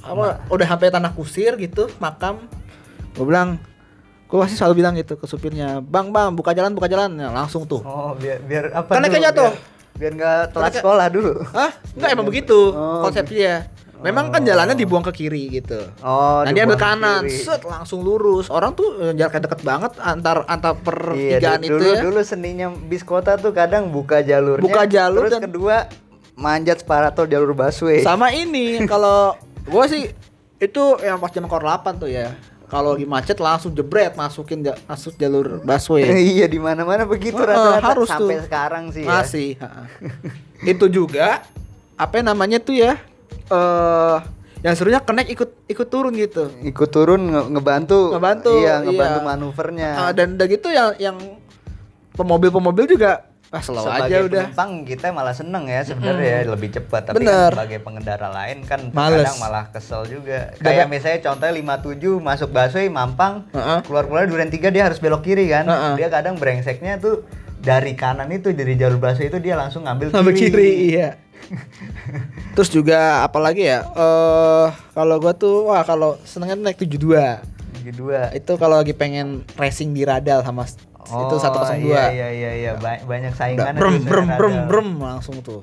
Apa udah sampai tanah kusir gitu, makam. Gue bilang gue pasti selalu bilang gitu ke supirnya, "Bang, Bang, buka jalan, buka jalan." Ya, langsung tuh. Oh, biar biar apa? Karena kayaknya tuh. Biar, nggak telat sekolah dulu. Hah? Enggak emang begitu Oh, konsepnya. Memang kan jalannya dibuang ke kiri gitu. Oh, nah dia ambil kanan, kiri. set langsung lurus. Orang tuh eh, jaraknya deket banget antar antar Iya, pertigaan du- itu dulu ya. dulu seninya bis kota tuh kadang buka jalurnya. Buka jalur terus dan- kedua manjat separator jalur busway. Sama ini kalau gua sih itu yang pas jam kor 8 tuh ya. Kalau lagi macet langsung jebret masukin ja- masuk jalur busway. iya di mana-mana begitu Heeh, rata-rata harus sampai tuh. sekarang sih ya. Masih. ha-ha. itu juga apa namanya tuh ya? Eh yang serunya connect ikut ikut turun gitu. Ikut turun nge- ngebantu. Ngebantu, Iya, ngebantu iya. manuvernya. Ah, dan udah gitu yang yang pemobil-pemobil juga ah slow sebagai aja udah. penumpang kita malah seneng ya sebenarnya ya, lebih cepat tapi Bener. kan sebagai pengendara lain kan Males. kadang malah kesel juga Dadak- kayak misalnya contohnya 57 masuk busway Mampang Heeh. keluar keluar Duren 3 dia harus belok kiri kan Heeh. dia kadang brengseknya tuh dari kanan itu dari jalur busway itu dia langsung ngambil Sampai kiri, iya. Terus juga apalagi ya? Eh kalau gua tuh wah kalau senengnya naik 72. kedua Itu kalau lagi pengen racing di radal sama s- itu 102. iya iya iya, iya. Ba- banyak saingan brem brem brem brem langsung tuh.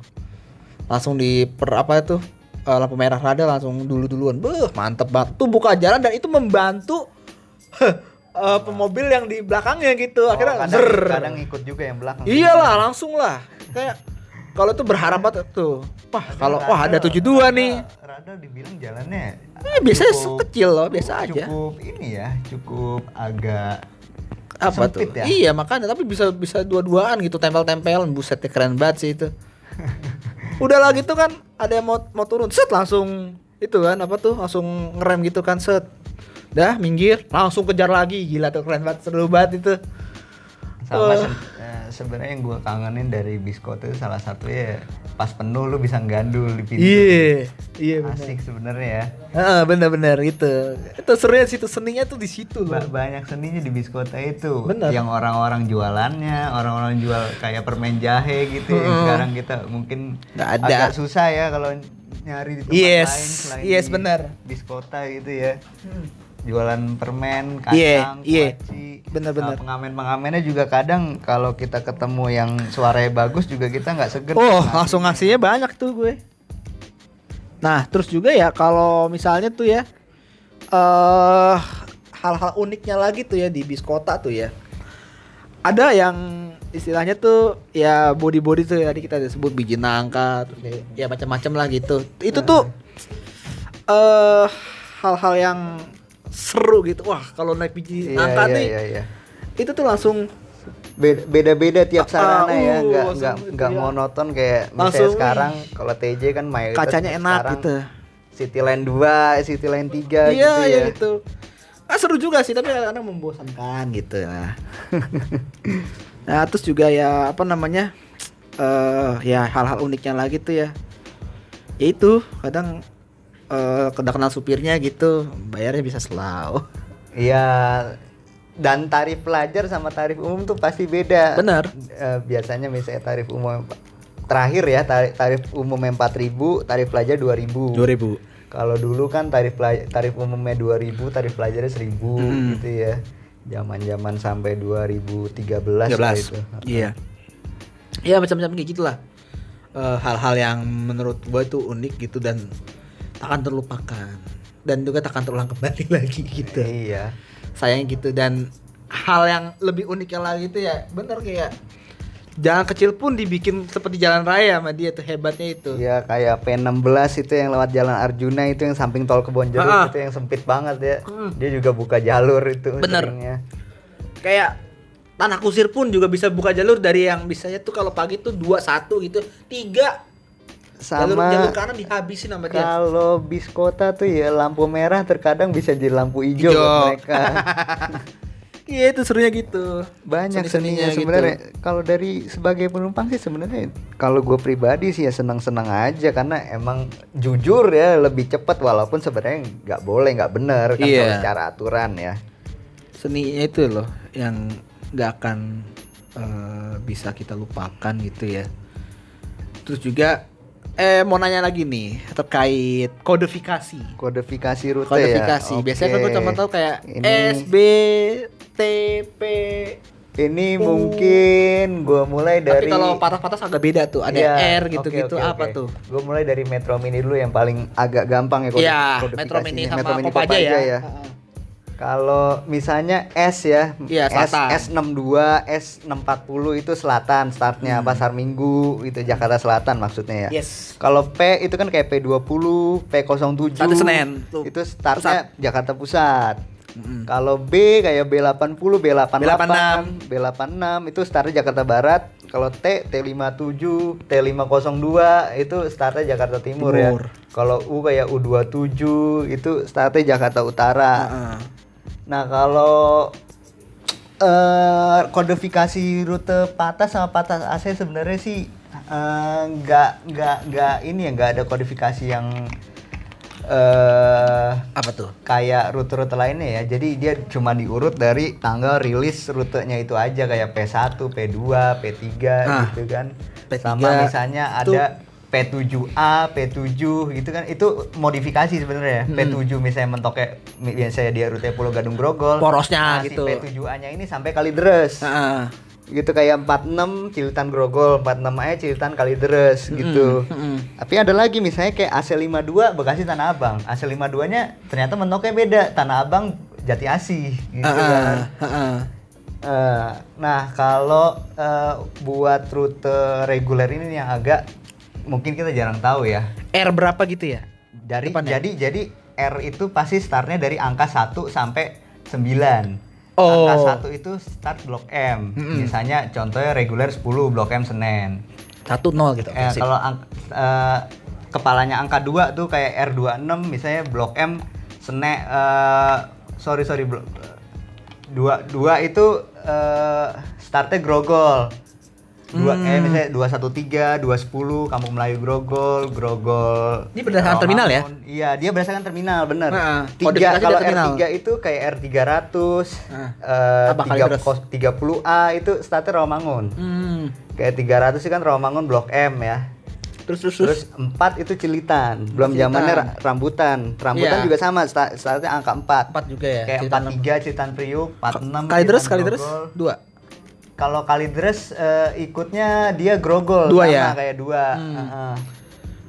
Langsung di per apa itu? eh, lampu merah radal langsung dulu-duluan. Beuh, mantep banget. Tuh buka jalan dan itu membantu eh, pemobil yang di belakangnya gitu. Akhirnya kadang, zer. kadang ikut juga yang belakang Iyalah, langsung lah. Kayak kalau tuh berharap banget tuh. Wah, kalau wah ada 72 nih. Radal dibilang jalannya Eh, biasanya cukup- kecil loh, biasa aja. Cukup ini ya, cukup agak Apa tuh? ya? Iya, makanya tapi bisa bisa dua-duaan gitu tempel-tempelan. Buset, ya, keren banget sih itu. Udah lah gitu kan, ada yang mau mau turun, set langsung itu kan apa tuh langsung ngerem gitu kan set. Dah minggir, langsung kejar lagi. Gila tuh keren banget, seru banget itu. sama Oh. Se- sebenarnya yang gue kangenin dari Bisko itu salah satu ya pas penuh lu bisa gandul di pintu. Iya, iya benar. Asik sebenarnya ya. Heeh, benar-benar itu. Itu serunya situ seninya tuh di situ loh. Ba- banyak seninya di Biskota itu. Bener. Yang orang-orang jualannya, orang-orang jual kayak permen jahe gitu yang Mm-mm. sekarang kita mungkin Nggak ada. agak susah ya kalau nyari di tempat Yes, lain selain yes, di bener. Biskota gitu ya. Jualan permen, Iya, kacang, iya. kuaci. Bener-bener. Nah, pengamen-pengamennya juga kadang kalau kita ketemu yang suaranya bagus juga kita nggak segan. Oh, ngasih. langsung ngasihnya banyak tuh gue. Nah, terus juga ya kalau misalnya tuh ya eh hal-hal uniknya lagi tuh ya di bis kota tuh ya. Ada yang istilahnya tuh ya body-body tuh ya, tadi kita disebut biji nangka terus kayak ya macam-macam lah gitu. Itu tuh eh hal-hal yang seru gitu. Wah, kalau naik biji Iya, nangka iya, nih iya, iya. itu tuh langsung Beda- beda-beda tiap Ah, sarana ya uh, nggak langsung nggak itu nggak ya. monoton kayak misalnya Langsung, sekarang kalau TJ kan mayoritas kacanya enak sekarang gitu. Cityline 2, Cityline 3 Iya, gitu iya ya. gitu. Ah seru juga sih, tapi kadang membosankan gitu ya. nah, terus juga ya apa namanya? eh ya hal-hal uniknya lagi tuh ya. Ya itu, kadang eh kedak kenal supirnya gitu, bayarnya bisa slow. Iya. Dan tarif pelajar sama tarif umum tuh pasti beda. Bener. Eh, biasanya misalnya tarif umum terakhir ya tarif, tarif umum 4000, tarif pelajar 2000. 2000. Kalau dulu kan tarif pelaj- tarif umumnya 2000, tarif pelajarnya 1000 Hmm. gitu ya. Zaman-zaman sampai 2013 lah itu. Iya. Iya macam-macam kayak gitulah. Eh, hal-hal yang menurut gue tuh unik gitu dan takkan terlupakan dan juga takkan terulang kembali lagi gitu. Iya. sayang gitu dan hal yang lebih uniknya lagi itu ya bener kayak jalan kecil pun dibikin seperti jalan raya sama dia tuh hebatnya itu Iya kayak P16 itu yang lewat jalan Arjuna itu yang samping tol Kebonjeruk Ah. itu yang sempit banget ya. Hmm. Dia juga buka jalur itu Bener. seringnya. kayak tanah kusir pun juga bisa buka jalur dari yang bisanya tuh kalau pagi tuh dua satu gitu tiga Sama jalur kanan dihabisin sama dia kalau bis kota tuh ya lampu merah terkadang bisa jadi lampu hijau buat mereka. Iya itu serunya gitu. banyak Seni-seninya seninya gitu. sebenarnya kalau dari sebagai penumpang sih sebenarnya kalau gue pribadi sih ya senang-senang aja karena emang jujur ya lebih cepat walaupun sebenarnya nggak boleh nggak bener kan kalau secara aturan ya Seninya itu loh yang nggak akan eh, bisa kita lupakan gitu ya. Terus juga eh mau nanya lagi nih terkait kodifikasi. kodifikasi rute Kodifikasi. ya Biasanya kan gue cuma tahu kayak Ini- S B T P. ini Oh. mungkin gue mulai dari Tapi kalau patah-patah agak beda tuh. Ada Iya, R gitu-gitu apa tuh? Gue mulai dari Metro Mini dulu yang paling agak gampang ya Iya, kodifikasinya. Metro Mini sama Metro Mini Kopaja ya. Heeh. Kalau misalnya S ya, Iya, S, selatan. S62, S640 itu selatan startnya Hmm. Pasar Minggu itu Jakarta Selatan maksudnya ya. Yes. Kalau P itu kan kayak P20, P07. Startnya Senen, tuh. Itu startnya Jakarta Pusat. Mm-mm. Kalau B kayak B80, B88, B86. B86 itu startnya Jakarta Barat. Kalau T T57, T502 itu startnya Jakarta Timur, Timur. ya. Kalau U kayak U27 itu startnya Jakarta Utara. Heeh. Nah, kalau eh kodifikasi rute patah sama patah AC sebenarnya sih eh, nggak nggak nggak ini ya nggak ada kodifikasi yang eh Apa tuh? kayak rute-rute lainnya ya. Jadi dia cuma diurut dari tanggal rilis rutenya itu aja kayak P1, P2, P3 Ah, gitu kan. P3 Sama misalnya ada P7A, P7 gitu kan. Itu modifikasi sebenarnya. Hmm. P7 misalnya mentoknya biasanya dia rute Pulau Gadung Grogol. Porosnya Nah, gitu. Si P7A-nya ini sampai Kalideres. Heeh. Gitu kayak 46 Cilitan Grogol, 46A Cilitan Kalideres gitu. mm-mm. Tapi ada lagi misalnya kayak AC52 Bekasi Tanah Abang. AC52-nya ternyata mentoknya beda. Tanah Abang Jati Asih gitu Heeh, kan. heeh. Eh, nah, kalau eh, buat rute reguler ini yang agak mungkin kita jarang tahu ya. R berapa gitu ya? Dari Depannya? jadi jadi R itu pasti startnya dari angka 1 sampai 9. Oh. Angka 1 itu start blok M. Mm-mm. Misalnya contohnya reguler 10 blok M Senen. Satu nol gitu. Eh, kalau eh, kepalanya angka 2 tuh kayak R26 misalnya blok M Senen eh, sorry sorry blok dua dua itu eh, startnya Grogol. Dua eh Hmm. misalnya 213, 210 Kampung Melayu Grogol, Grogol. Ini berdasarkan terminal ya? Iya, dia berdasarkan terminal, benar. Nah, Tiga kalau terminal. R3 itu kayak R300, Nah, eh, apa kali tiga kos- 30A itu startnya Rawamangun. Hmm. Kayak 300 sih kan Rawamangun Blok M ya. Terus terus terus. 4 itu Cilitan. Belum zamannya ra- rambutan. Rambutan Iya. juga sama sta- startnya angka 4. Empat juga ya. Kayak Cilitan 43 Cilitan Priuk, 46 Kali terus kali terus dua. Kalau Kalidres eh, ikutnya dia Grogol Dua sama ya? kayak dua. Hmm. Heeh.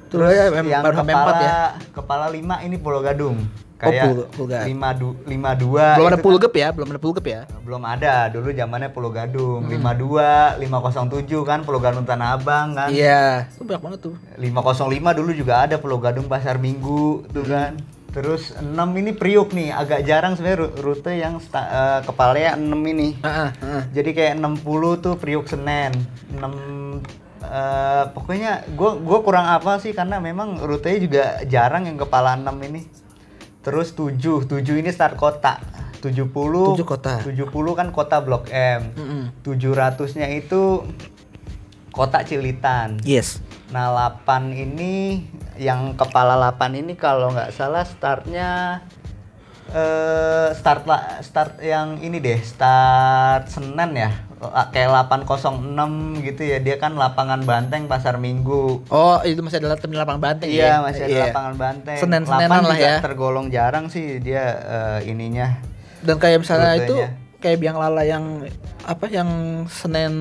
Terus ya, mem- yang baru sampai kepala ya? kepala 5 ini Pulau Gadung. Oh, Kayak Pulau- Pulau Gadung. 5 du, 52 belum ada itu pool kan- ya, belum ada gap ya. belum ada dulu zamannya Pulau Gadung Hmm. 52 507 kan Pulau Gadung Tanah Abang kan Iya, itu banyak banget tuh. 505 dulu juga ada Pulau Gadung Pasar Minggu tuh kan. Terus 6 ini Priuk nih, agak jarang sebenarnya ru- rute yang sta- eh, kepalanya 6 ini. Heeh, heeh. Jadi kayak 60 tuh Priuk Senen. 6 eh, pokoknya gua gua kurang apa sih karena memang rutenya juga jarang yang kepala 6 ini. Terus 7, 7 ini start kota. 70 Tujuh kota. 70 kan kota Blok M. Mm-mm. 700-nya itu kota Cilitan. Yes. Nah, 8 ini yang kepala 8 ini kalau nggak salah startnya eh start la- start yang ini deh, start Senen ya. Kayak 806 gitu ya. Dia kan lapangan Banteng Pasar Minggu. Oh, itu masih ada terminal lapangan Banteng ya? Iya, masih ada Iya. lapangan Banteng. Senen-senenan 8 lah ya. tergolong jarang sih dia eh, ininya. Dan kayak misalnya itu Rutenya. Kayak biang lala yang apa yang Senen,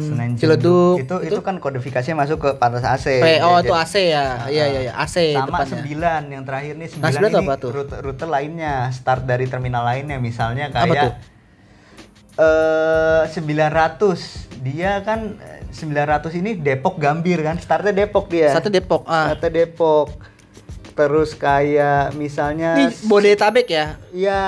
Senen Ciledug Itu, itu kan kodifikasinya masuk ke pantas AC. P- oh Jadi- itu AC ya. Iya iya iya AC sama depannya. 9 yang terakhir nih 9 Nah, sembilan ini apa tuh? rute rute lainnya start dari terminal lainnya misalnya Apa tuh? kayak eh 900 dia kan eh, 900 ini Depok Gambir kan startnya Depok dia Satu Depok. Ah. startnya Depok terus kayak misalnya Ini Bodetabek ya. Iya,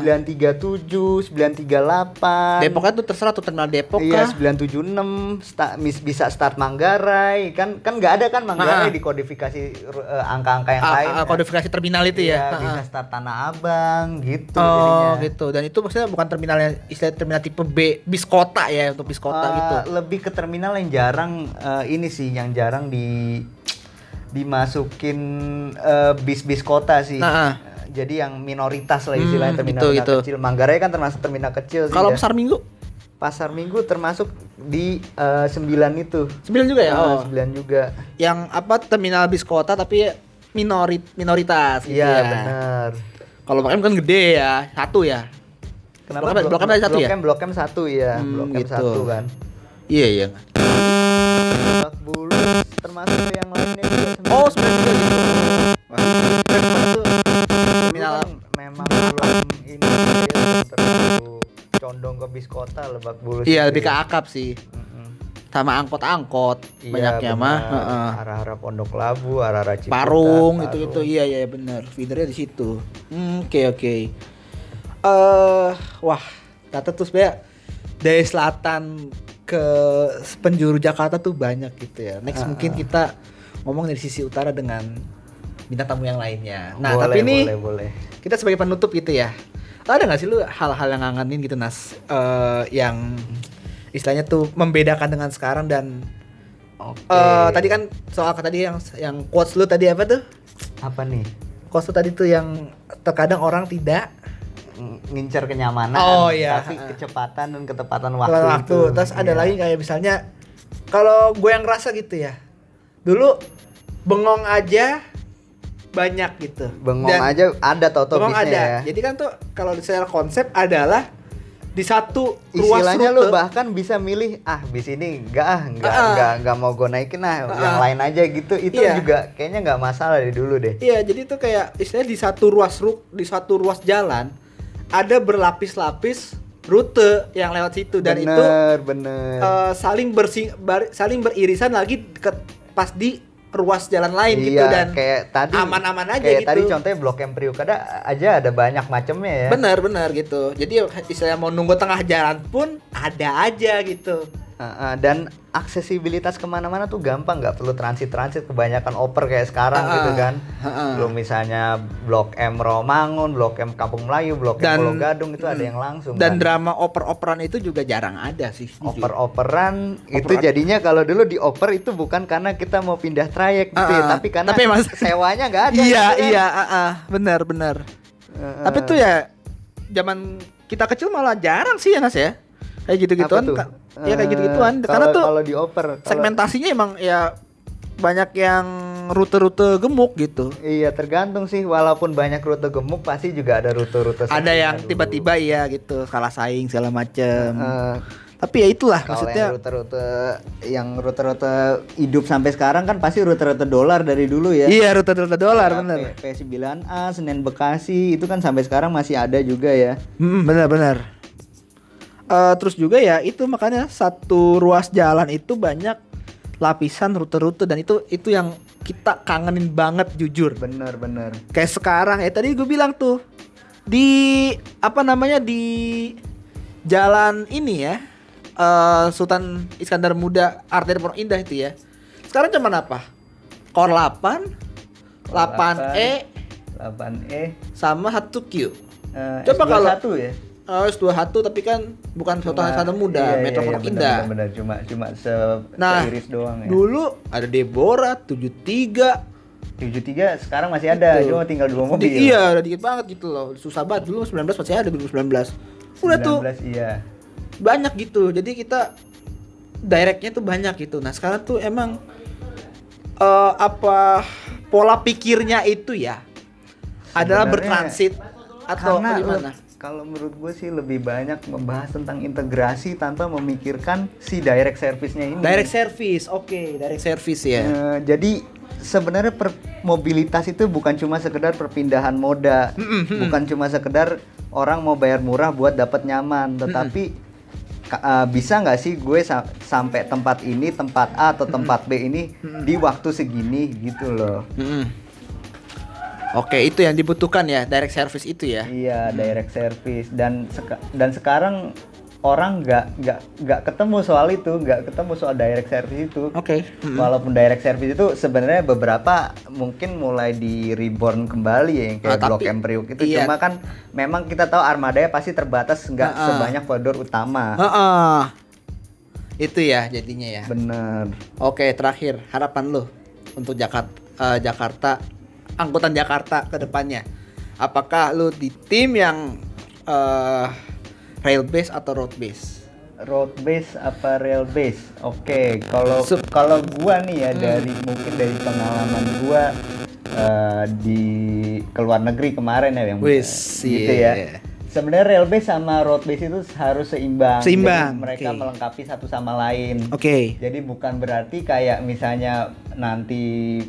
Heeh. 937, 938. Depoknya tuh terserah tuh terminal Depok Iya? 976 sta- mis- bisa start Manggarai. Kan kan nggak ada kan Manggarai di kodifikasi eh, angka-angka yang Ah, lain. kan? kodifikasi terminal itu ya. Ah, bisa start Tanah Abang gitu Oh jadinya. gitu dan itu maksudnya bukan terminal yang istilah terminal tipe B bis kota ya untuk bis kota Eh, gitu. Lebih ke terminal yang jarang eh, ini sih yang jarang di dimasukin eh, bis-bis kota sih. Nah, ah. Eh, Jadi yang minoritas lah Hmm, istilahnya terminal, gitu, terminal gitu. kecil. Manggarai kan termasuk terminal kecil sih. Kalau ya. pasar minggu Pasar Minggu termasuk di eh, 9 itu. 9 juga ya. Eh, Oh. 9 juga. Yang apa terminal bis kota tapi minorit minoritas gitu Iya, ya. benar. Kalau Blok M kan gede ya, satu ya. Kenapa Blok M- Blok M ada satu ya? Blok M, Blok M satu ya, Hmm, Blok M gitu. satu kan. Iya iya. Bulus termasuk yang lainnya juga. Oh, sebenarnya juga gitu. Kan memang belum ini terlalu condong ke bis kota Lebak Bulus. Iya, itu lebih ke ya. akap sih. Sama angkot-angkot Iya, banyaknya mah, heeh. Arah-arah Pondok Labu, arah-arah Ciputat, Parung itu Parung. itu iya iya benar. Feedernya di situ. Hmm, Oke oke. Eh wah, kata tuh sebenarnya dari selatan ke penjuru Jakarta tuh banyak gitu ya. Next Ah, mungkin kita ngomong dari sisi utara dengan bintang tamu yang lainnya. Nah, Boleh, tapi ini boleh, boleh. kita sebagai penutup gitu ya. Ada nggak sih lu hal-hal yang ngangenin gitu Nas Eh, yang istilahnya tuh membedakan dengan sekarang dan Oke. eh tadi kan soal tadi yang yang quotes lu tadi apa tuh? apa nih? Quotes lu tadi tuh yang terkadang orang tidak ngincer kenyamanan Oh, iya. tapi kecepatan dan ketepatan waktu, waktu, waktu. itu. Terus ada Iya. lagi kayak misalnya kalau gue yang ngerasa gitu ya. Dulu bengong aja banyak gitu. bengong Dan- aja ada toto bengong ada. ya Jadi kan tuh kalau secara konsep adalah di satu ruas istilahnya rute lu bahkan bisa milih ah bis ini enggak ah enggak ah. enggak enggak mau gue naikin ah yang Ah. lain aja gitu itu Iya. juga kayaknya nggak masalah dari dulu deh Iya, jadi tuh kayak istilahnya di satu ruas ru, di satu ruas jalan ada berlapis-lapis rute yang lewat situ dan itu bener bener eh, saling bersing bar- saling beririsan lagi ke pas di ruas jalan lain gitu iya dan kayak tadi aman-aman aja kayak gitu. tadi contohnya blok M Priukada aja ada banyak macamnya ya Benar-benar gitu. Jadi istilahnya mau nunggu tengah jalan pun ada aja gitu. Ah, dan aksesibilitas ke mana-mana tuh gampang nggak perlu transit-transit kebanyakan oper kayak sekarang Ah, gitu kan ah. belum misalnya blok M Romangun blok M Kampung Melayu blok Dan- M Pulau Gadung itu ada Hmm. yang langsung Dan kan. drama oper-operan itu juga jarang ada sih. oper-operan itu jadinya kalau dulu di oper itu bukan karena kita mau pindah trayek gitu ya, Ah, ah. tapi karena Tapi emang- sewanya nggak ada Iya, gitu kan. iya, ah, ah, benar, benar. Heeh. Tapi tuh ya zaman kita kecil malah jarang sih ya Nas ya. Kayak gitu-gituan. Ka- Ya kayak Eh, gitu-gituan. Karena kalau- tuh kalau di oper kalau- segmentasinya emang ya banyak yang rute-rute gemuk gitu. Iya tergantung sih walaupun banyak rute gemuk pasti juga ada rute-rute Ada yang tiba-tiba ya gitu, kalah saing segala macem. Eh, Tapi ya itulah Kalau maksudnya. yang rute-rute yang rute-rute hidup sampai sekarang kan pasti rute-rute dolar dari dulu ya. Iya rute-rute dolar Kayak bener. P- P9A, Senen Bekasi itu kan sampai sekarang masih ada juga ya. Hmm, benar-benar. Eh, terus juga ya itu makanya satu ruas jalan itu banyak lapisan rute-rute dan itu itu yang kita kangenin banget jujur. Bener bener. Kayak sekarang ya tadi gue bilang tuh di apa namanya di jalan ini ya eh, Sultan Iskandar Muda Arteri Pondok Indah itu ya. Sekarang cuman apa? Kor 8, 8E 8E. sama 1Q. eh, Coba kalau- satu ya. Oh, S21 tapi kan bukan Cuma- Iskandar Muda, iya, Metro iya, Pondok iya, Indah. Bener, bener, cuma cuma se Nah, seiris doang ya. Dulu ada Deborah 73. 73 sekarang masih ada, Gitu. cuma tinggal dua mobil. Di- iya, udah dikit banget gitu loh. Susah banget dulu 19 masih ada 2019. Udah tuh 19, iya. banyak gitu. Jadi kita directnya tuh banyak gitu. Nah, sekarang tuh emang eh, apa pola pikirnya itu ya adalah Sebenarnya bertransit atau Karena gimana? Kalau menurut gue sih lebih banyak membahas tentang integrasi tanpa memikirkan si direct service-nya ini. Direct service. Oke, direct service ya. Eh, jadi sebenarnya per mobilitas itu bukan cuma sekedar perpindahan moda, bukan cuma sekedar orang mau bayar murah buat dapat nyaman, tetapi ka- eh, bisa nggak sih gue sa- sampai tempat ini, tempat A atau tempat B ini di waktu segini gitu loh. Mm-mm. Oke, itu yang dibutuhkan ya, direct service itu ya. Iya, direct service dan seka- dan sekarang orang nggak nggak nggak ketemu soal itu, nggak ketemu soal direct service itu. Oke. mm-mm. Walaupun direct service itu sebenarnya beberapa mungkin mulai di reborn kembali ya yang kayak Ah, Blok M Priuk itu iya. cuma kan memang kita tahu armadanya pasti terbatas nggak Ah, ah. sebanyak koridor utama. Heeh. Itu ya jadinya ya. Bener. Oke, terakhir harapan lu untuk Jakarta Jakarta angkutan Jakarta ke depannya. Apakah lu di tim yang eh, rail base atau road base? road base apa rail base? Oke, kalau Sup- kalau gua nih ya Hmm. dari mungkin dari pengalaman gua eh, di ke luar negeri kemarin ya yang Wis, gitu iya. ya. Sebenarnya rail base sama road base itu harus seimbang. Seimbang, Jadi mereka oke. melengkapi satu sama lain. Oke. Jadi bukan berarti kayak misalnya nanti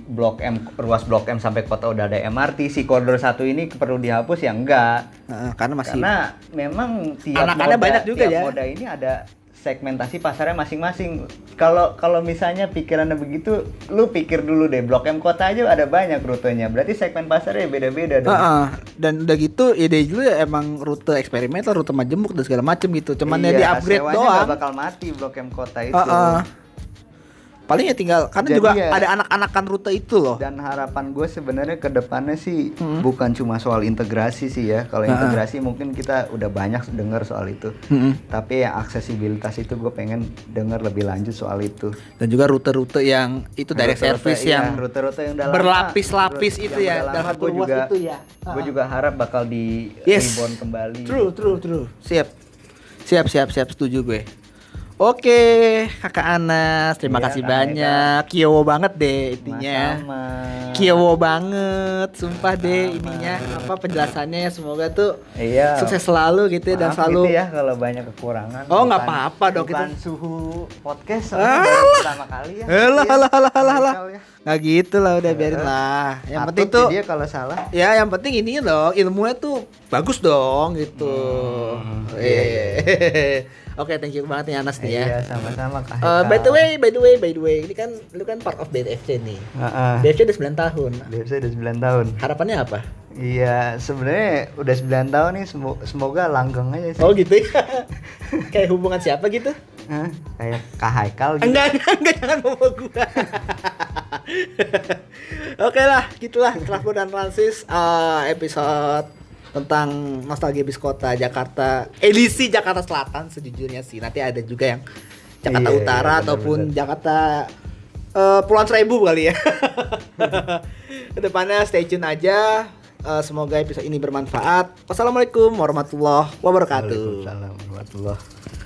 blok M ruas blok M sampai kota udah ada MRT si koridor satu ini perlu dihapus ya enggak. Heeh, karena masih Karena memang tiap Anak-anak moda, banyak juga tiap ya. moda ini ada segmentasi pasarnya masing-masing. Kalau kalau misalnya pikirannya begitu, lu pikir dulu deh Blok M kota aja ada banyak rutenya. Berarti segmen pasarnya beda-beda dong. Heeh. dan udah gitu ide dulu ya emang rute eksperimental, rute majemuk dan segala macem gitu. Cuman ya di Iya, upgrade sewanya doang. nggak bakal mati Blok M kota itu. Heeh. Paling ya tinggal karena Jadi juga ya- ada anak-anakan rute itu loh. Dan harapan gue sebenarnya ke depannya sih Hmm. bukan cuma soal integrasi sih ya. Kalau integrasi mungkin kita udah banyak dengar soal itu. Mm-mm. Tapi yang aksesibilitas itu gue pengen dengar lebih lanjut soal itu. Dan juga rute-rute yang itu direct Rute-rute, service iya, yang rute-rute yang berlapis-lapis Rute- itu ya, dalam satu juga, itu ya. Gue juga harap bakal di Yes. kembali. True, true, true. Siap. Siap, siap, siap setuju gue. Oke, Kakak Anas, terima Iya, kasih banyak. Kiowo banget deh intinya. Kiowo banget, sumpah deh Sama. ininya apa penjelasannya ya semoga tuh Iya. sukses selalu gitu ya dan Maaf selalu gitu ya kalau banyak kekurangan. Oh, nggak apa-apa dong, kita- suhu podcast Alah. pertama kali ya. Alah, Iya. alah, alah, alah, alah. Haikal ya. nggak gitu lah udah biarin lah. Yang penting tuh dia kalau salah. ya yang penting ini loh ilmunya tuh bagus dong gitu. Hmm, Eh. iya, Oke, thank you banget nih Anas nih ya. Iya, sama-sama Kak. Haikal. by the way, by the way, by the way, ini kan lu kan part of BFC nih. Heeh. BFC udah 9 tahun. Biasa udah 9 tahun. Harapannya apa? Iya, sebenarnya udah 9 tahun nih semo- semoga langgeng aja sih. Oh gitu ya. Kayak hubungan siapa gitu? Hah? Kayak Kak Haikal gitu. Enggak, enggak, enggak jangan bawa gua. Oke lah, gitulah Trafo dan Francis eh, episode tentang nostalgia bis kota Jakarta edisi Jakarta Selatan sejujurnya sih. Nanti ada juga yang Jakarta Iya, Utara iya, ataupun benar-benar. Jakarta eh, Pulauan Seribu kali ya. Ke depannya stay tune aja. Eh, semoga episode ini bermanfaat. Wassalamualaikum warahmatullahi wabarakatuh. Waalaikumsalam warahmatullahi